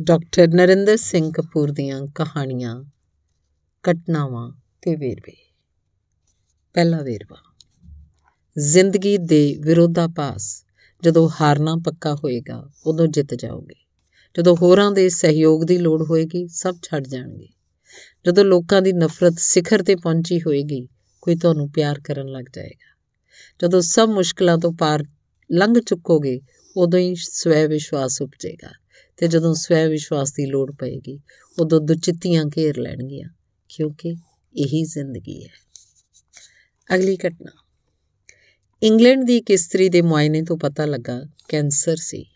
Doctor Narendra Singh Kapoor ਦੀਆਂ ਕਹਾਣੀਆਂ, ਘਟਨਾਵਾਂ ਤੇ ਵੇਰਵੇ। ਪਹਿਲਾ ਵੇਰਵਾ, ਜ਼ਿੰਦਗੀ ਦੇ ਵਿਰੋਧਾਭਾਸ। ਜਦੋਂ ਹਾਰਨਾ ਪੱਕਾ ਹੋਏਗਾ, ਉਦੋਂ ਜਿੱਤ ਜਾਓਗੇ। ਜਦੋਂ ਹੋਰਾਂ ਦੇ ਸਹਿਯੋਗ ਦੀ ਲੋੜ ਹੋਏਗੀ, ਸਭ ਛੱਡ ਜਾਣਗੇ। ਜਦੋਂ ਲੋਕਾਂ ਦੀ ਨਫ਼ਰਤ ਸਿਖਰ ਤੇ ਪਹੁੰਚੀ ਹੋਏਗੀ, ਕੋਈ ਤੁਹਾਨੂੰ ਪਿਆਰ ਕਰਨ ਲੱਗ ਜਾਏਗਾ। ਜਦੋਂ ਸਭ ਮੁਸ਼ਕਲਾਂ ਤੋਂ ਪਾਰ ਲੰਘ ਚੁੱਕੋਗੇ, ਉਦੋਂ ਹੀ ਸਵੈ ਵਿਸ਼ਵਾਸ ਉਪਜੇਗਾ। ਤੇ ਜਦੋਂ ਸਵੈ ਵਿਸ਼ਵਾਸ ਦੀ ਲੋੜ ਪਏਗੀ, ਉਦੋਂ ਦੁਚਿੱਤੀਆਂ ਘੇਰ ਲੈਣਗੀਆਂ, ਕਿਉਂਕਿ ਇਹੀ ਜ਼ਿੰਦਗੀ ਹੈ। ਅਗਲੀ ਘਟਨਾ। ਇੰਗਲੈਂਡ ਦੀ ਇੱਕ ਇਸਤਰੀ ਦੇ ਮੁਆਇਨੇ ਤੋਂ ਪਤਾ ਲੱਗਾ, ਕੈਂਸਰ ਸੀ।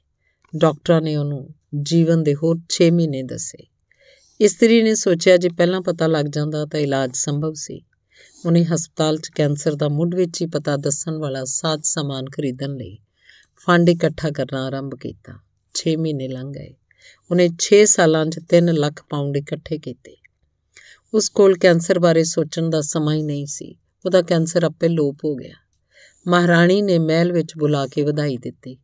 ਡਾਕਟਰਾਂ ਨੇ ਉਹਨੂੰ ਜੀਵਨ ਦੇ ਹੋਰ 6 ਮਹੀਨੇ ਦੱਸੇ। ਇਸਤਰੀ ਨੇ ਸੋਚਿਆ, ਜੇ ਪਹਿਲਾਂ ਪਤਾ ਲੱਗ ਜਾਂਦਾ ਤਾਂ ਇਲਾਜ ਸੰਭਵ ਸੀ। ਉਹਨੇ ਹਸਪਤਾਲ 'ਚ ਕੈਂਸਰ ਦਾ ਮੁੱਢ ਵਿੱਚ ਹੀ ਪਤਾ ਦੱਸਣ ਵਾਲਾ ਸਾਜ਼ ਸਮਾਨ ਖਰੀਦਣ ਲਈ ਫੰਡ ਇਕੱਠਾ ਕਰਨਾ ਆਰੰਭ ਕੀਤਾ। 6 ਮਹੀਨੇ ਲੰਘ ਗਏ। ਉਹਨੇ 6 ਸਾਲਾਂ 'ਚ 3 ਲੱਖ ਪਾਉਂਡ ਇਕੱਠੇ ਕੀਤੇ। ਉਸ ਕੋਲ ਕੈਂਸਰ ਬਾਰੇ ਸੋਚਣ ਦਾ ਸਮਾਂ ਹੀ ਨਹੀਂ ਸੀ। ਉਹਦਾ ਕੈਂਸਰ ਆਪੇ ਲੋਪ ਹੋ ਗਿਆ। ਮਹਾਰਾਣੀ ਨੇ ਮਹਿਲ ਵਿੱਚ ਬੁਲਾ ਕੇ ਵਧਾਈ ਦਿੱਤੀ।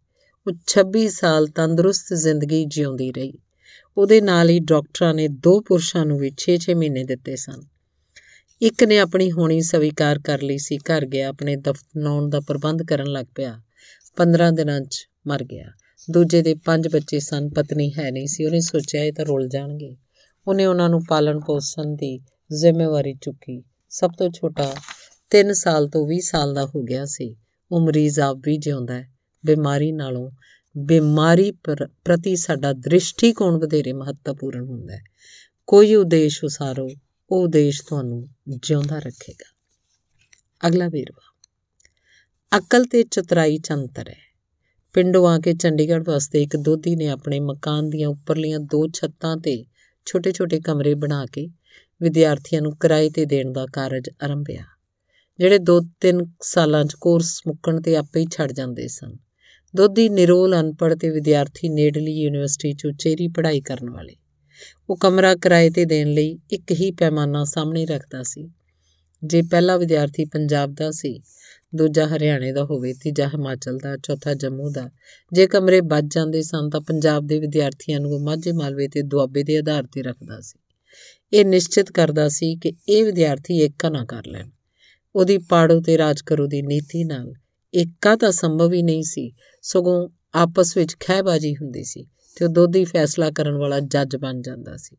ਉਹ 26 ਸਾਲ ਤੰਦਰੁਸਤ ਜ਼ਿੰਦਗੀ ਜਿਉਂਦੀ ਰਹੀ। ਉਹਦੇ ਨਾਲ ਹੀ ਡਾਕਟਰਾਂ ਨੇ ਦੋ ਪੁਰਸ਼ਾਂ ਨੂੰ ਵੀ 6-6 ਮਹੀਨੇ ਦਿੱਤੇ ਸਨ। ਇੱਕ ਨੇ ਆਪਣੀ ਹੋਣੀ ਸਵੀਕਾਰ ਕਰ ਲਈ ਸੀ। ਘਰ ਗਿਆ, ਆਪਣੇ ਦਫਨਾਉਣ ਦਾ ਪ੍ਰਬੰਧ ਕਰਨ ਲੱਗ ਪਿਆ। 15 ਦਿਨਾਂ 'ਚ ਮਰ ਗਿਆ। ਦੂਜੇ ਦੇ ਪੰਜ ਬੱਚੇ ਸਨ, ਪਤਨੀ ਹੈ ਨਹੀਂ ਸੀ। ਉਹਨੇ ਸੋਚਿਆ ਇਹ ਤਾਂ ਰੁੱਲ ਜਾਣਗੇ। ਉਹਨੇ ਉਹਨਾਂ ਨੂੰ ਪਾਲਣ ਪੋਸ਼ਣ ਦੀ ਜ਼ਿੰਮੇਵਾਰੀ ਚੁੱਕੀ। ਸਭ ਤੋਂ ਛੋਟਾ 3 ਸਾਲ ਤੋਂ 20 ਸਾਲ ਦਾ ਹੋ ਗਿਆ ਸੀ। ਉਹ ਮਰੀਜ਼ ਆਪ ਵੀ ਜਿਉਂਦਾ ਹੈ। ਬਿਮਾਰੀ ਨਾਲੋਂ ਬਿਮਾਰੀ ਪ੍ਰਤੀ ਸਾਡਾ ਦ੍ਰਿਸ਼ਟੀਕੋਣ ਵਧੇਰੇ ਮਹੱਤਵਪੂਰਨ ਹੁੰਦਾ ਹੈ। ਕੋਈ ਉਦੇਸ਼ ਉਸਾਰੋ, ਉਹ ਉਦੇਸ਼ ਤੁਹਾਨੂੰ ਜਿਉਂਦਾ ਰੱਖੇਗਾ। ਅਗਲਾ ਵੇਰਵਾ। ਅਕਲ ਤੇ ਚਤਰਾਈ ਚੰਤਰ ਹੈ। ਪਿੰਡੋਂ ਆ ਕੇ ਚੰਡੀਗੜ੍ਹ ਵਾਸਤੇ ਇੱਕ ਦੋਧੀ ਨੇ ਆਪਣੇ ਮਕਾਨ ਦੀਆਂ ਉੱਪਰਲੀਆਂ ਦੋ ਛੱਤਾਂ ਤੇ ਛੋਟੇ-ਛੋਟੇ ਕਮਰੇ ਬਣਾ ਕੇ ਵਿਦਿਆਰਥੀਆਂ ਨੂੰ ਕਿਰਾਏ ਤੇ ਦੇਣ ਦਾ ਕਾਰਜ ਆਰੰਭਿਆ, ਜਿਹੜੇ 2-3 ਸਾਲਾਂ 'ਚ ਕੋਰਸ ਮੁੱਕਣ ਤੇ ਆਪੇ ਹੀ ਛੱਡ ਜਾਂਦੇ ਸਨ। ਦੋਧੀ ਨਿਰੋਲ ਅਨਪੜ੍ਹ ਤੇ ਵਿਦਿਆਰਥੀ ਨੇੜਲੀ ਯੂਨੀਵਰਸਿਟੀ 'ਚ ਉਚੇਰੀ ਪੜ੍ਹਾਈ ਕਰਨ ਵਾਲੇ। ਉਹ ਕਮਰਾ ਕਿਰਾਏ ਤੇ ਦੇਣ ਲਈ ਇੱਕ ਹੀ ਪੈਮਾਨਾ ਸਾਹਮਣੇ ਰੱਖਦਾ ਸੀ। ਜੇ ਪਹਿਲਾ ਵਿਦਿਆਰਥੀ ਪੰਜਾਬ ਦਾ ਸੀ ਦੂਜਾ ਹਰਿਆਣੇ ਦਾ ਹੋਵੇ ਤੀਜਾ ਹਿਮਾਚਲ ਦਾ, ਚੌਥਾ ਜੰਮੂ ਦਾ। ਜੇ ਕਮਰੇ ਵੱਜ ਜਾਂਦੇ ਸਨ ਤਾਂ ਪੰਜਾਬ ਦੇ ਵਿਦਿਆਰਥੀਆਂ ਨੂੰ ਮਾਝੇ ਮਾਲਵੇ ਤੇ ਦੁਆਬੇ ਦੇ ਆਧਾਰ ਤੇ ਰੱਖਦਾ ਸੀ। ਇਹ ਨਿਸ਼ਚਿਤ ਕਰਦਾ ਸੀ ਕਿ ਇਹ ਵਿਦਿਆਰਥੀ ਏਕਾ ਨਾ ਕਰ ਲੈਣ। ਉਹਦੀ ਪਾੜੋ ਤੇ ਰਾਜ ਕਰੋ ਦੀ ਨੀਤੀ ਨਾਲ ਏਕਾ ਤਾਂ ਸੰਭਵ ਹੀ ਨਹੀਂ ਸੀ। ਸਗੋਂ ਆਪਸ ਵਿੱਚ ਖਹਿਬਾਜੀ ਹੁੰਦੀ ਸੀ ਤੇ ਉਹ ਦੋਧੀ ਫੈਸਲਾ ਕਰਨ ਵਾਲਾ ਜੱਜ ਬਣ ਜਾਂਦਾ ਸੀ।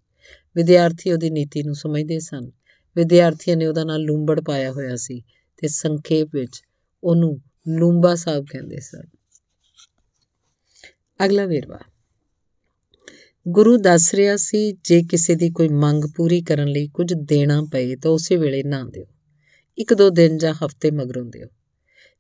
ਵਿਦਿਆਰਥੀ ਉਹਦੀ ਨੀਤੀ ਨੂੰ ਸਮਝਦੇ ਸਨ। ਵਿਦਿਆਰਥੀਆਂ ਨੇ ਉਹਦਾ ਨਾਲ ਲੂੰਬੜ ਪਾਇਆ ਹੋਇਆ ਸੀ। ਤੇ ਸੰਖੇਪ ਵਿੱਚ ਉਹਨੂੰ ਲੂੰਬਾ ਸਾਹਿਬ ਕਹਿੰਦੇ ਸਨ। ਅਗਲਾ ਵੇਰਵਾ। ਗੁਰੂ ਦੱਸ ਰਿਹਾ ਸੀ, ਜੇ ਕਿਸੇ ਦੀ ਕੋਈ ਮੰਗ ਪੂਰੀ ਕਰਨ ਲਈ ਕੁਝ ਦੇਣਾ ਪਏ ਤਾਂ ਉਸੇ ਵੇਲੇ ਨਾ ਦਿਓ। ਇੱਕ ਦੋ ਦਿਨ ਜਾਂ ਹਫ਼ਤੇ ਮਗਰੋਂ ਦਿਓ।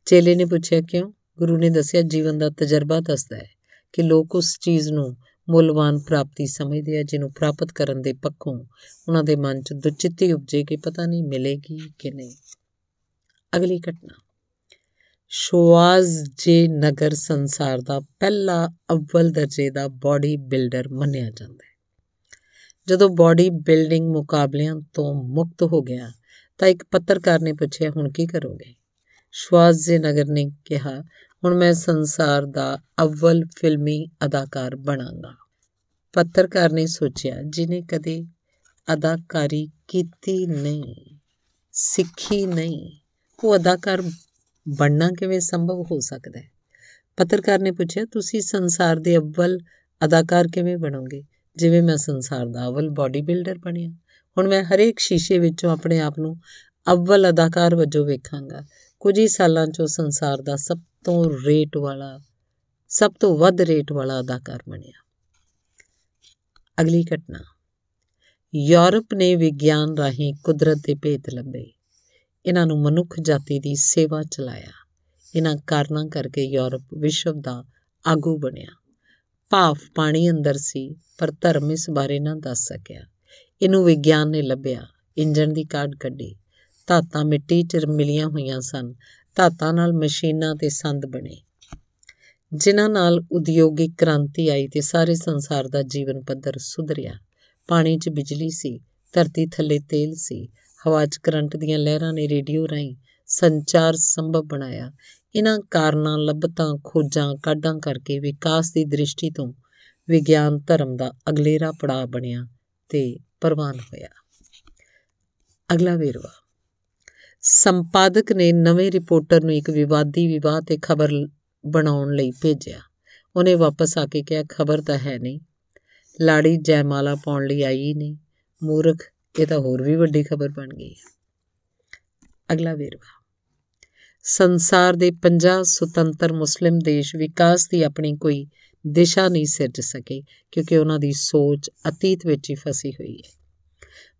ਚੇਲੇ ਨੇ ਪੁੱਛਿਆ, ਕਿਉਂ? ਗੁਰੂ ਨੇ ਦੱਸਿਆ, ਜੀਵਨ ਦਾ ਤਜਰਬਾ ਦੱਸਦਾ ਹੈ ਕਿ ਲੋਕ ਉਸ ਚੀਜ਼ ਨੂੰ ਮੁੱਲਵਾਨ ਪ੍ਰਾਪਤੀ ਸਮਝਦੇ ਆ, ਜਿਹਨੂੰ ਪ੍ਰਾਪਤ ਕਰਨ ਦੇ ਪੱਖੋਂ ਉਹਨਾਂ ਦੇ ਮਨ 'ਚ ਦੁਚਿੱਤੀ ਉਪਜੇ ਕਿ ਪਤਾ ਨਹੀਂ ਮਿਲੇਗੀ ਕਿ ਨਹੀਂ। ਅਗਲੀ ਘਟਨਾ। ਸ਼ਵਾਜ਼ ਜੇ ਨਗਰ ਸੰਸਾਰ ਦਾ ਪਹਿਲਾ ਅਵਲ ਦਰਜੇ ਦਾ ਬਾਡੀ ਬਿਲਡਰ ਮੰਨਿਆ ਜਾਂਦਾ ਹੈ। ਜਦੋਂ ਬਾਡੀ ਬਿਲਡਿੰਗ ਮੁਕਾਬਲਿਆਂ ਤੋਂ ਮੁਕਤ ਹੋ ਗਿਆ, ਤਾਂ ਇੱਕ ਪੱਤਰਕਾਰ ਨੇ ਪੁੱਛਿਆ, ਹੁਣ ਕੀ ਕਰੋਗੇ? ਸ਼ਵਾਜ਼ ਜੇ ਨਗਰ ਨੇ ਕਿਹਾ, ਹੁਣ ਮੈਂ ਸੰਸਾਰ ਦਾ ਅਵਲ ਫਿਲਮੀ ਅਦਾਕਾਰ ਬਣਾਂਗਾ। ਪੱਤਰਕਾਰ ਨੇ ਸੋਚਿਆ ਜਿਨੇ ਕਦੇ ਅਦਾਕਾਰੀ ਕੀਤੀ ਨਹੀਂ, ਸਿੱਖੀ ਨਹੀਂ ਉਹ ਅਦਾਕਾਰ ਬਣਨਾ ਕਿਵੇਂ ਸੰਭਵ ਹੋ ਸਕਦਾ ਹੈ? ਪੱਤਰਕਾਰ ਨੇ ਪੁੱਛਿਆ, ਤੁਸੀਂ ਸੰਸਾਰ ਦੇ ਅਵਲ ਅਦਾਕਾਰ ਕਿਵੇਂ ਬਣੋਗੇ? ਜਿਵੇਂ ਮੈਂ ਸੰਸਾਰ ਦਾ ਅਵਲ ਬਾਡੀ ਬਿਲਡਰ ਬਣਿਆ। ਹੁਣ ਮੈਂ ਹਰੇਕ ਸ਼ੀਸ਼ੇ ਵਿੱਚੋਂ ਆਪਣੇ ਆਪ ਨੂੰ ਅਵਲ ਅਦਾਕਾਰ ਵਜੋਂ ਵੇਖਾਂਗਾ। ਕੁਝ ਹੀ ਸਾਲਾਂ 'ਚੋਂ ਸੰਸਾਰ ਦਾ ਸਭ ਤੋਂ ਰੇਟ ਵਾਲਾ, ਸਭ ਤੋਂ ਵੱਧ ਰੇਟ ਵਾਲਾ ਅਦਾਕਾਰ ਬਣਿਆ। ਅਗਲੀ ਘਟਨਾ। ਯੂਰਪ ਨੇ ਵਿਗਿਆਨ ਰਾਹੀਂ ਕੁਦਰਤ ਦੇ ਭੇਤ ਲੱਭੇ। ਇਹਨਾਂ ਨੂੰ ਮਨੁੱਖ ਜਾਤੀ ਦੀ ਸੇਵਾ ਚਲਾਇਆ। ਇਹਨਾਂ ਕਾਰਨਾਂ ਕਰਕੇ ਯੂਰਪ ਵਿਸ਼ਵ ਦਾ ਆਗੂ ਬਣਿਆ। ਭਾਫ ਪਾਣੀ ਅੰਦਰ ਸੀ, ਪਰ ਧਰਮ ਇਸ ਬਾਰੇ ਨਾ ਦੱਸ ਸਕਿਆ। ਇਹਨੂੰ ਵਿਗਿਆਨ ਨੇ ਲੱਭਿਆ, ਇੰਜਣ ਦੀ ਕਾਢ ਕੱਢੀ। ਧਾਤਾਂ ਮਿੱਟੀ 'ਚ ਮਿਲੀਆਂ ਹੋਈਆਂ ਸਨ। ਧਾਤਾਂ ਨਾਲ ਮਸ਼ੀਨਾਂ ਤੇ ਸੰਦ ਬਣੇ। ਜਿਨ੍ਹਾਂ ਨਾਲ ਉਦਯੋਗਿਕ ਕ੍ਰਾਂਤੀ ਆਈ ਤੇ ਸਾਰੇ ਸੰਸਾਰ ਦਾ ਜੀਵਨ ਪੱਧਰ ਸੁਧਰਿਆ। ਪਾਣੀ 'ਚ ਬਿਜਲੀ ਸੀ, ਧਰਤੀ ਥੱਲੇ ਤੇਲ ਸੀ ਹਵਾ 'ਚ ਕਰੰਟ ਦੀਆਂ ਲਹਿਰਾਂ ਨੇ ਰੇਡੀਓ ਰਾਹੀਂ ਸੰਚਾਰ ਸੰਭਵ ਬਣਾਇਆ। ਇਹਨਾਂ ਕਾਰਨਾਂ, ਲੱਭਤਾਂ, ਖੋਜਾਂ, ਕਾਢਾਂ ਕਰਕੇ ਵਿਕਾਸ ਦੀ ਦ੍ਰਿਸ਼ਟੀ ਤੋਂ ਵਿਗਿਆਨ ਧਰਮ ਦਾ ਅਗਲੇਰਾ ਪੜਾਅ ਬਣਿਆ ਤੇ ਪ੍ਰਵਾਨ ਹੋਇਆ। ਅਗਲਾ ਵੇਰਵਾ। ਸੰਪਾਦਕ ਨੇ ਨਵੇਂ ਰਿਪੋਰਟਰ ਨੂੰ ਇੱਕ ਵਿਵਾਦੀ ਵਿਵਾਹ ਤੇ ਖਬਰ ਬਣਾਉਣ ਲਈ ਭੇਜਿਆ। ਉਹਨੇ ਵਾਪਸ ਆ ਕੇ ਕਿਹਾ, ਖਬਰ ਤਾਂ ਹੈ ਨਹੀਂ। ਲਾੜੀ ਜੈਮਾਲਾ ਪਾਉਣ ਲਈ ਆਈ ਨਹੀਂ। ਮੂਰਖ ਇਹ ਤਾਂ ਹੋਰ ਵੀ ਵੱਡੀ ਖਬਰ ਬਣ ਗਈ ਅਗਲਾ ਵੇਰਵਾ। ਸੰਸਾਰ ਦੇ 50 ਸੁਤੰਤਰ ਮੁਸਲਿਮ ਦੇਸ਼ ਵਿਕਾਸ ਦੀ ਆਪਣੀ ਕੋਈ ਦਿਸ਼ਾ ਨਹੀਂ ਸਿਰਜ ਸਕੇ, ਕਿਉਂਕਿ ਉਹਨਾਂ ਦੀ ਸੋਚ ਅਤੀਤ ਵਿੱਚ ਹੀ ਫਸੀ ਹੋਈ ਹੈ।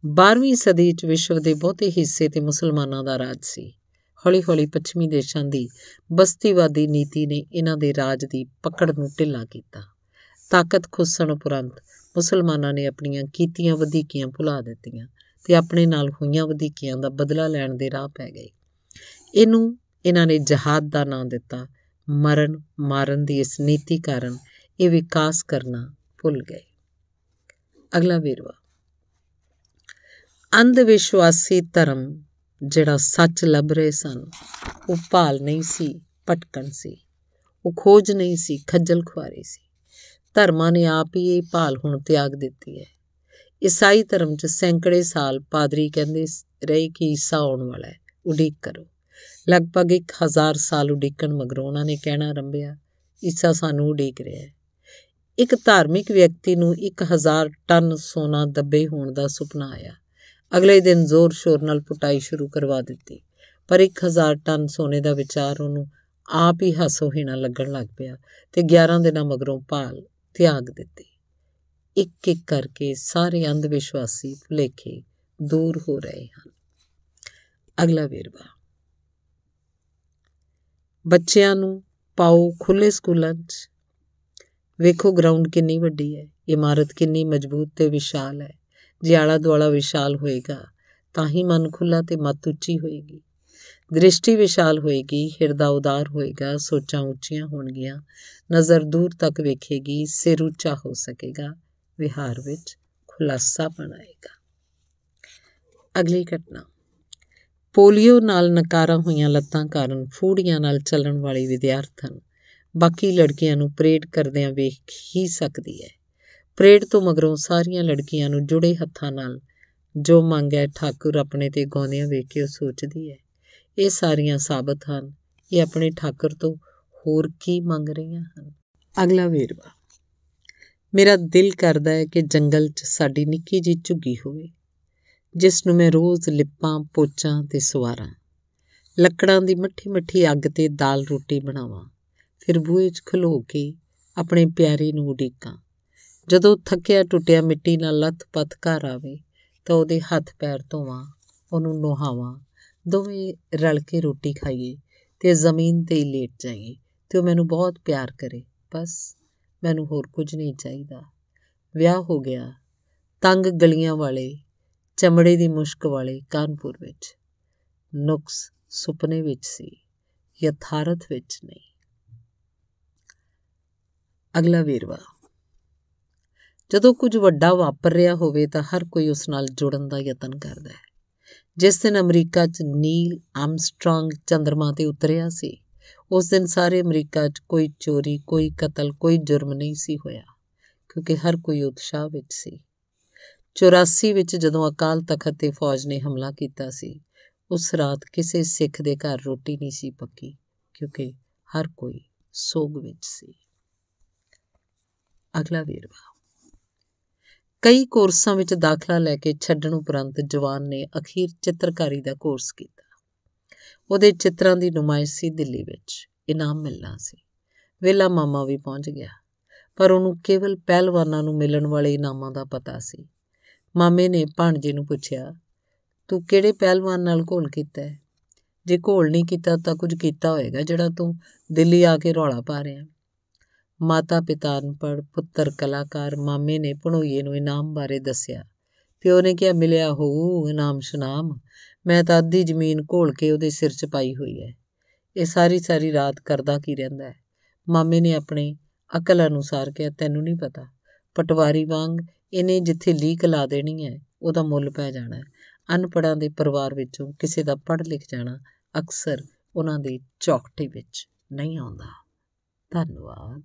12ਵੀਂ ਸਦੀ ਵਿੱਚ ਵਿਸ਼ਵ ਦੇ ਬਹੁਤੇ ਹਿੱਸੇ ਤੇ ਮੁਸਲਮਾਨਾਂ ਦਾ ਰਾਜ ਸੀ। ਹੌਲੀ-ਹੌਲੀ ਪੱਛਮੀ ਦੇਸ਼ਾਂ ਦੀ ਬਸਤੀਵਾਦੀ ਨੀਤੀ ਨੇ ਇਹਨਾਂ ਦੇ ਰਾਜ ਦੀ ਪਕੜ ਨੂੰ ਢਿੱਲਾ ਕੀਤਾ। ਤਾਕਤ ਖੁੱਸਣ ਉਪਰੰਤ ਮੁਸਲਮਾਨਾਂ ਨੇ ਆਪਣੀਆਂ ਕੀਤੀਆਂ ਵਧੀਕੀਆਂ ਭੁਲਾ ਦਿੱਤੀਆਂ ਤੇ ਆਪਣੇ ਨਾਲ ਹੋਈਆਂ ਵਧੀਕੀਆਂ ਦਾ ਬਦਲਾ ਲੈਣ ਦੇ ਰਾਹ ਪੈ ਗਏ। ਇਹਨੂੰ ਇਹਨਾਂ ਨੇ ਜਹਾਦ ਦਾ ਨਾਂ ਦਿੱਤਾ। ਮਰਨ, ਮਾਰਨ ਦੀ ਇਸ ਨੀਤੀ ਕਾਰਨ ਇਹ ਵਿਕਾਸ ਕਰਨਾ ਭੁੱਲ ਗਏ। ਅਗਲਾ ਵੇਰਵਾ। ਅੰਧ ਵਿਸ਼ਵਾਸੀ ਧਰਮ ਜਿਹੜਾ ਸੱਚ ਲੱਭ ਰਹੇ ਸਨ, ਉਹ ਭਾਲ ਨਹੀਂ ਸੀ, ਭਟਕਣ ਸੀ। ਉਹ ਖੋਜ ਨਹੀਂ ਸੀ, ਖੱਜਲ ਖੁਆਰੀ ਸੀ। ਧਰਮਾਂ ਨੇ ਆਪ ਹੀ ਇਹ ਭਾਲ ਹੁਣ ਤਿਆਗ ਦਿੱਤੀ ਹੈ। ਈਸਾਈ ਧਰਮ 'ਚ ਸੈਂਕੜੇ ਸਾਲ ਪਾਦਰੀ ਕਹਿੰਦੇ ਰਹੇ ਕਿ ਈਸਾ ਆਉਣ ਵਾਲਾ ਹੈ। ਉਡੀਕ ਕਰੋ। ਲਗਭਗ 1000 ਸਾਲ ਉਡੀਕਣ ਮਗਰੋਂ ਉਹਨਾਂ ਨੇ ਕਹਿਣਾ ਆਰੰਭਿਆ ਈਸਾ ਸਾਨੂੰ ਉਡੀਕ ਰਿਹਾ ਹੈ। ਇੱਕ ਧਾਰਮਿਕ ਵਿਅਕਤੀ ਨੂੰ 1000 ਟਨ ਸੋਨਾ ਦੱਬੇ ਹੋਣ ਦਾ ਸੁਪਨਾ ਆਇਆ। ਅਗਲੇ ਦਿਨ ਜ਼ੋਰ ਸ਼ੋਰ ਨਾਲ ਪੁਟਾਈ ਸ਼ੁਰੂ ਕਰਵਾ ਦਿੱਤੀ, ਪਰ 1000 ਟਨ ਸੋਨੇ ਦਾ ਵਿਚਾਰ ਉਹਨੂੰ ਆਪ ਹੀ ਹਸੋਹੀਣਾ ਲੱਗਣ ਲੱਗ ਪਿਆ ਤੇ 11 ਦਿਨਾਂ ਮਗਰੋਂ ਭਾਲ ਤਿਆਗ ਦਿੱਤੀ। ਇੱਕ ਇੱਕ ਕਰਕੇ ਸਾਰੇ ਅੰਧ ਵਿਸ਼ਵਾਸੀ ਭੁਲੇਖੇ ਦੂਰ ਹੋ ਰਹੇ ਹਨ। ਅਗਲਾ ਵੇਰਵਾ। ਬੱਚਿਆਂ ਨੂੰ ਪਾਓ ਖੁੱਲੇ ਸਕੂਲਾਂ 'ਚ। ਵੇਖੋ ਗਰਾਊਂਡ ਕਿੰਨੀ ਵੱਡੀ ਹੈ, ਇਮਾਰਤ ਕਿੰਨੀ ਮਜ਼ਬੂਤ ਤੇ ਵਿਸ਼ਾਲ ਹੈ। ਜੇ ਆਲਾ ਦੁਆਲਾ ਵਿਸ਼ਾਲ ਹੋਏਗਾ, ਤਾਂ ਹੀ ਮਨ ਖੁੱਲਾ ਤੇ ਮਤ ਉੱਚੀ ਹੋਏਗੀ। ਦ੍ਰਿਸ਼ਟੀ ਵਿਸ਼ਾਲ ਹੋਏਗੀ, ਹਿਰਦਾ ਉਦਾਰ ਹੋਏਗਾ, ਸੋਚਾਂ ਉੱਚੀਆਂ ਹੋਣਗੀਆਂ, ਨਜ਼ਰ ਦੂਰ ਤੱਕ ਵੇਖੇਗੀ, ਸਿਰ ਉੱਚਾ ਹੋ ਸਕੇਗਾ, ਵਿਹਾਰ ਵਿੱਚ ਖੁਲਾਸਾ ਬਣਾਏਗਾ। ਅਗਲੀ ਘਟਨਾ। ਪੋਲੀਓ ਨਾਲ ਨਕਾਰਾਂ ਹੋਈਆਂ ਲੱਤਾਂ ਕਾਰਨ ਫੂੜੀਆਂ ਨਾਲ ਚੱਲਣ ਵਾਲੀ ਵਿਦਿਆਰਥਣ ਬਾਕੀ ਲੜਕੀਆਂ ਨੂੰ ਪਰੇਡ ਕਰਦਿਆਂ ਵੇਖ ਹੀ ਸਕਦੀ ਹੈ। ਪਰੇਡ ਤੋਂ ਮਗਰੋਂ ਸਾਰੀਆਂ ਲੜਕੀਆਂ ਨੂੰ ਜੁੜੇ ਹੱਥਾਂ ਨਾਲ ਜੋ ਮੰਗਿਆ ਠਾਕੁਰ ਆਪਣੇ ਤੇ ਗਾਉਂਦਿਆਂ ਵੇਖ ਕੇ ਉਹ ਸੋਚਦੀ ਹੈ। ਇਹ ਸਾਰੀਆਂ ਸਾਬਤ ਹਨ ਇਹ ਆਪਣੇ ਠਾਕੁਰ ਤੋਂ ਹੋਰ ਕੀ ਮੰਗ ਰਹੀਆਂ ਹਨ। ਅਗਲਾ ਵੇਰਵਾ। ਮੇਰਾ ਦਿਲ ਕਰਦਾ ਹੈ ਕਿ ਜੰਗਲ 'ਚ ਸਾਡੀ ਨਿੱਕੀ ਜੀ ਝੁੱਗੀ ਹੋਵੇ, ਜਿਸ ਨੂੰ ਮੈਂ ਰੋਜ਼ ਲਿਪਾਂ, ਪੋਚਾਂ ਤੇ ਸਵਾਰਾਂ, ਲੱਕੜਾਂ ਦੀ ਮੱਠੀ ਮੱਠੀ ਅੱਗ ਤੇ ਦਾਲ ਰੋਟੀ ਬਣਾਵਾਂ, ਫਿਰ ਬੂਹੇ 'ਚ ਖਲੋ ਕੇ ਆਪਣੇ ਪਿਆਰੇ ਨੂੰ ਉਡੀਕਾਂ। ਜਦੋਂ ਥੱਕਿਆ ਟੁੱਟਿਆ ਮਿੱਟੀ ਨਾਲ ਲੱਥ-ਪੱਥ ਘਰ ਆਵੇ, ਤਾਂ ਉਹਦੇ ਹੱਥ ਪੈਰ ਧੋਵਾਂ, ਉਹਨੂੰ ਨੋਹਾਵਾਂ ਦੋਵੇਂ ਰਲ ਕੇ ਰੋਟੀ ਖਾਈਏ ਤੇ ਜ਼ਮੀਨ ਤੇ ਹੀ ਲੇਟ ਜਾਈਏ ਤੇ ਉਹ ਮੈਨੂੰ ਬਹੁਤ ਪਿਆਰ ਕਰੇ। ਬਸ ਮੈਨੂੰ ਹੋਰ ਕੁਝ ਨਹੀਂ ਚਾਹੀਦਾ। ਵਿਆਹ ਹੋ ਗਿਆ। ਤੰਗ ਗਲੀਆਂ ਵਾਲੇ, ਚਮੜੇ ਦੀ ਮੁਸ਼ਕ ਵਾਲੇ ਕਾਨਪੁਰ ਵਿੱਚ। ਨੁਕਸ ਸੁਪਨੇ ਵਿੱਚ ਸੀ, ਯਥਾਰਥ ਵਿੱਚ ਨਹੀਂ। ਅਗਲਾ ਵੇਰਵਾ। ਜਦੋਂ ਕੁਝ ਵੱਡਾ ਵਾਪਰ ਰਿਹਾ ਹੋਵੇ ਤਾਂ ਹਰ ਕੋਈ ਉਸ ਨਾਲ ਜੁੜਨ ਦਾ ਯਤਨ ਕਰਦਾ ਹੈ। ਜਿਸ ਦਿਨ ਅਮਰੀਕਾ 'ਚ ਨੀਲ ਆਮਸਟ੍ਰੋਂਗ ਚੰ드ਰਮਾ ਤੇ ਉਤਰਿਆ ਸੀ, ਉਸ ਦਿਨ ਸਾਰੇ ਅਮਰੀਕਾ 'ਚ ਕੋਈ ਚੋਰੀ, ਕੋਈ ਕਤਲ, ਕੋਈ ਜੁਰਮ ਨਹੀਂ ਸੀ ਹੋਇਆ, ਕਿਉਂਕਿ ਹਰ ਕੋਈ ਉਤਸ਼ਾਹ ਵਿੱਚ ਸੀ। 84 ਵਿੱਚ ਜਦੋਂ ਅਕਾਲ ਤਖਤ ਤੇ ਫੌਜ ਨੇ ਹਮਲਾ ਕੀਤਾ ਸੀ, ਉਸ ਰਾਤ ਕਿਸੇ ਸਿੱਖ ਦੇ ਘਰ ਰੋਟੀ ਨਹੀਂ ਸੀ ਪੱਕੀ, ਕਿਉਂਕਿ ਹਰ ਕੋਈ ਸੋਗ ਵਿੱਚ ਸੀ। ਅਗਲਾ ਵੇਰਵਾ। ਕਈ ਕੋਰਸਾਂ ਵਿੱਚ ਦਾਖਲਾ ਲੈ ਕੇ ਛੱਡਣ ਉਪਰੰਤ ਜਵਾਨ ਨੇ ਅਖੀਰ ਚਿੱਤਰਕਾਰੀ ਦਾ ਕੋਰਸ ਕੀਤਾ। ਉਹਦੇ ਚਿੱਤਰਾਂ ਦੀ ਨੁਮਾਇਸ਼ ਸੀ ਦਿੱਲੀ ਵਿੱਚ। ਇਨਾਮ ਮਿਲਣਾ ਸੀ। ਵੇਲਾ ਮਾਮਾ ਵੀ ਪਹੁੰਚ ਗਿਆ। ਪਰ ਉਹਨੂੰ ਕੇਵਲ ਪਹਿਲਵਾਨਾਂ ਨੂੰ ਮਿਲਣ ਵਾਲੇ ਇਨਾਮਾਂ ਦਾ ਪਤਾ ਸੀ। ਮਾਮੇ ਨੇ ਭਾਣਜੇ ਨੂੰ ਪੁੱਛਿਆ, ਤੂੰ ਕਿਹੜੇ ਪਹਿਲਵਾਨ ਨਾਲ ਘੋਲ ਕੀਤਾ ਹੈ? ਜੇ ਘੋਲ ਨਹੀਂ ਕੀਤਾ ਤਾਂ ਕੁਝ ਕੀਤਾ ਹੋਏਗਾ ਜਿਹੜਾ ਤੂੰ ਦਿੱਲੀ ਆ ਕੇ ਰੌਲਾ ਪਾ ਰਿਹਾ ਮਾਤਾ ਪਿਤਾ ਅਨਪੜ ਪੁੱਤਰ ਕਲਾਕਾਰ ਮਾਮੇ ਨੇ ਭਣੋਈਏ ਨੂੰ ਇਨਾਮ ਬਾਰੇ ਦੱਸਿਆ। ਪਿਓ ਨੇ ਕਿਹਾ, ਮਿਲਿਆ ਹੋਊ ਇਨਾਮ ਸੁਨਾਮ। ਮੈਂ ਤਾਂ ਅੱਧੀ ਜ਼ਮੀਨ ਘੋਲ ਕੇ ਉਹਦੇ ਸਿਰ 'ਚ ਪਾਈ ਹੋਈ ਹੈ ਇਹ ਸਾਰੀ ਸਾਰੀ ਰਾਤ ਕਰਦਾ ਕੀ ਰਹਿੰਦਾ ਹੈ ਮਾਮੇ ਨੇ ਆਪਣੇ ਅਕਲ ਅਨੁਸਾਰ ਕਿਹਾ, ਤੈਨੂੰ ਨਹੀਂ ਪਤਾ। ਪਟਵਾਰੀ ਵਾਂਗ ਇਹਨੇ ਜਿੱਥੇ ਲੀਕ ਲਾ ਦੇਣੀ ਹੈ ਉਹਦਾ ਮੁੱਲ ਪੈ ਜਾਣਾ ਹੈ ਅਨਪੜਾਂ ਦੇ ਪਰਿਵਾਰ ਵਿੱਚੋਂ ਕਿਸੇ ਦਾ ਪੜ੍ਹ ਲਿਖ ਜਾਣਾ ਅਕਸਰ ਉਹਨਾਂ ਦੇ ਚੌਕਟੇ ਵਿੱਚ ਨਹੀਂ ਆਉਂਦਾ। ਧੰਨਵਾਦ।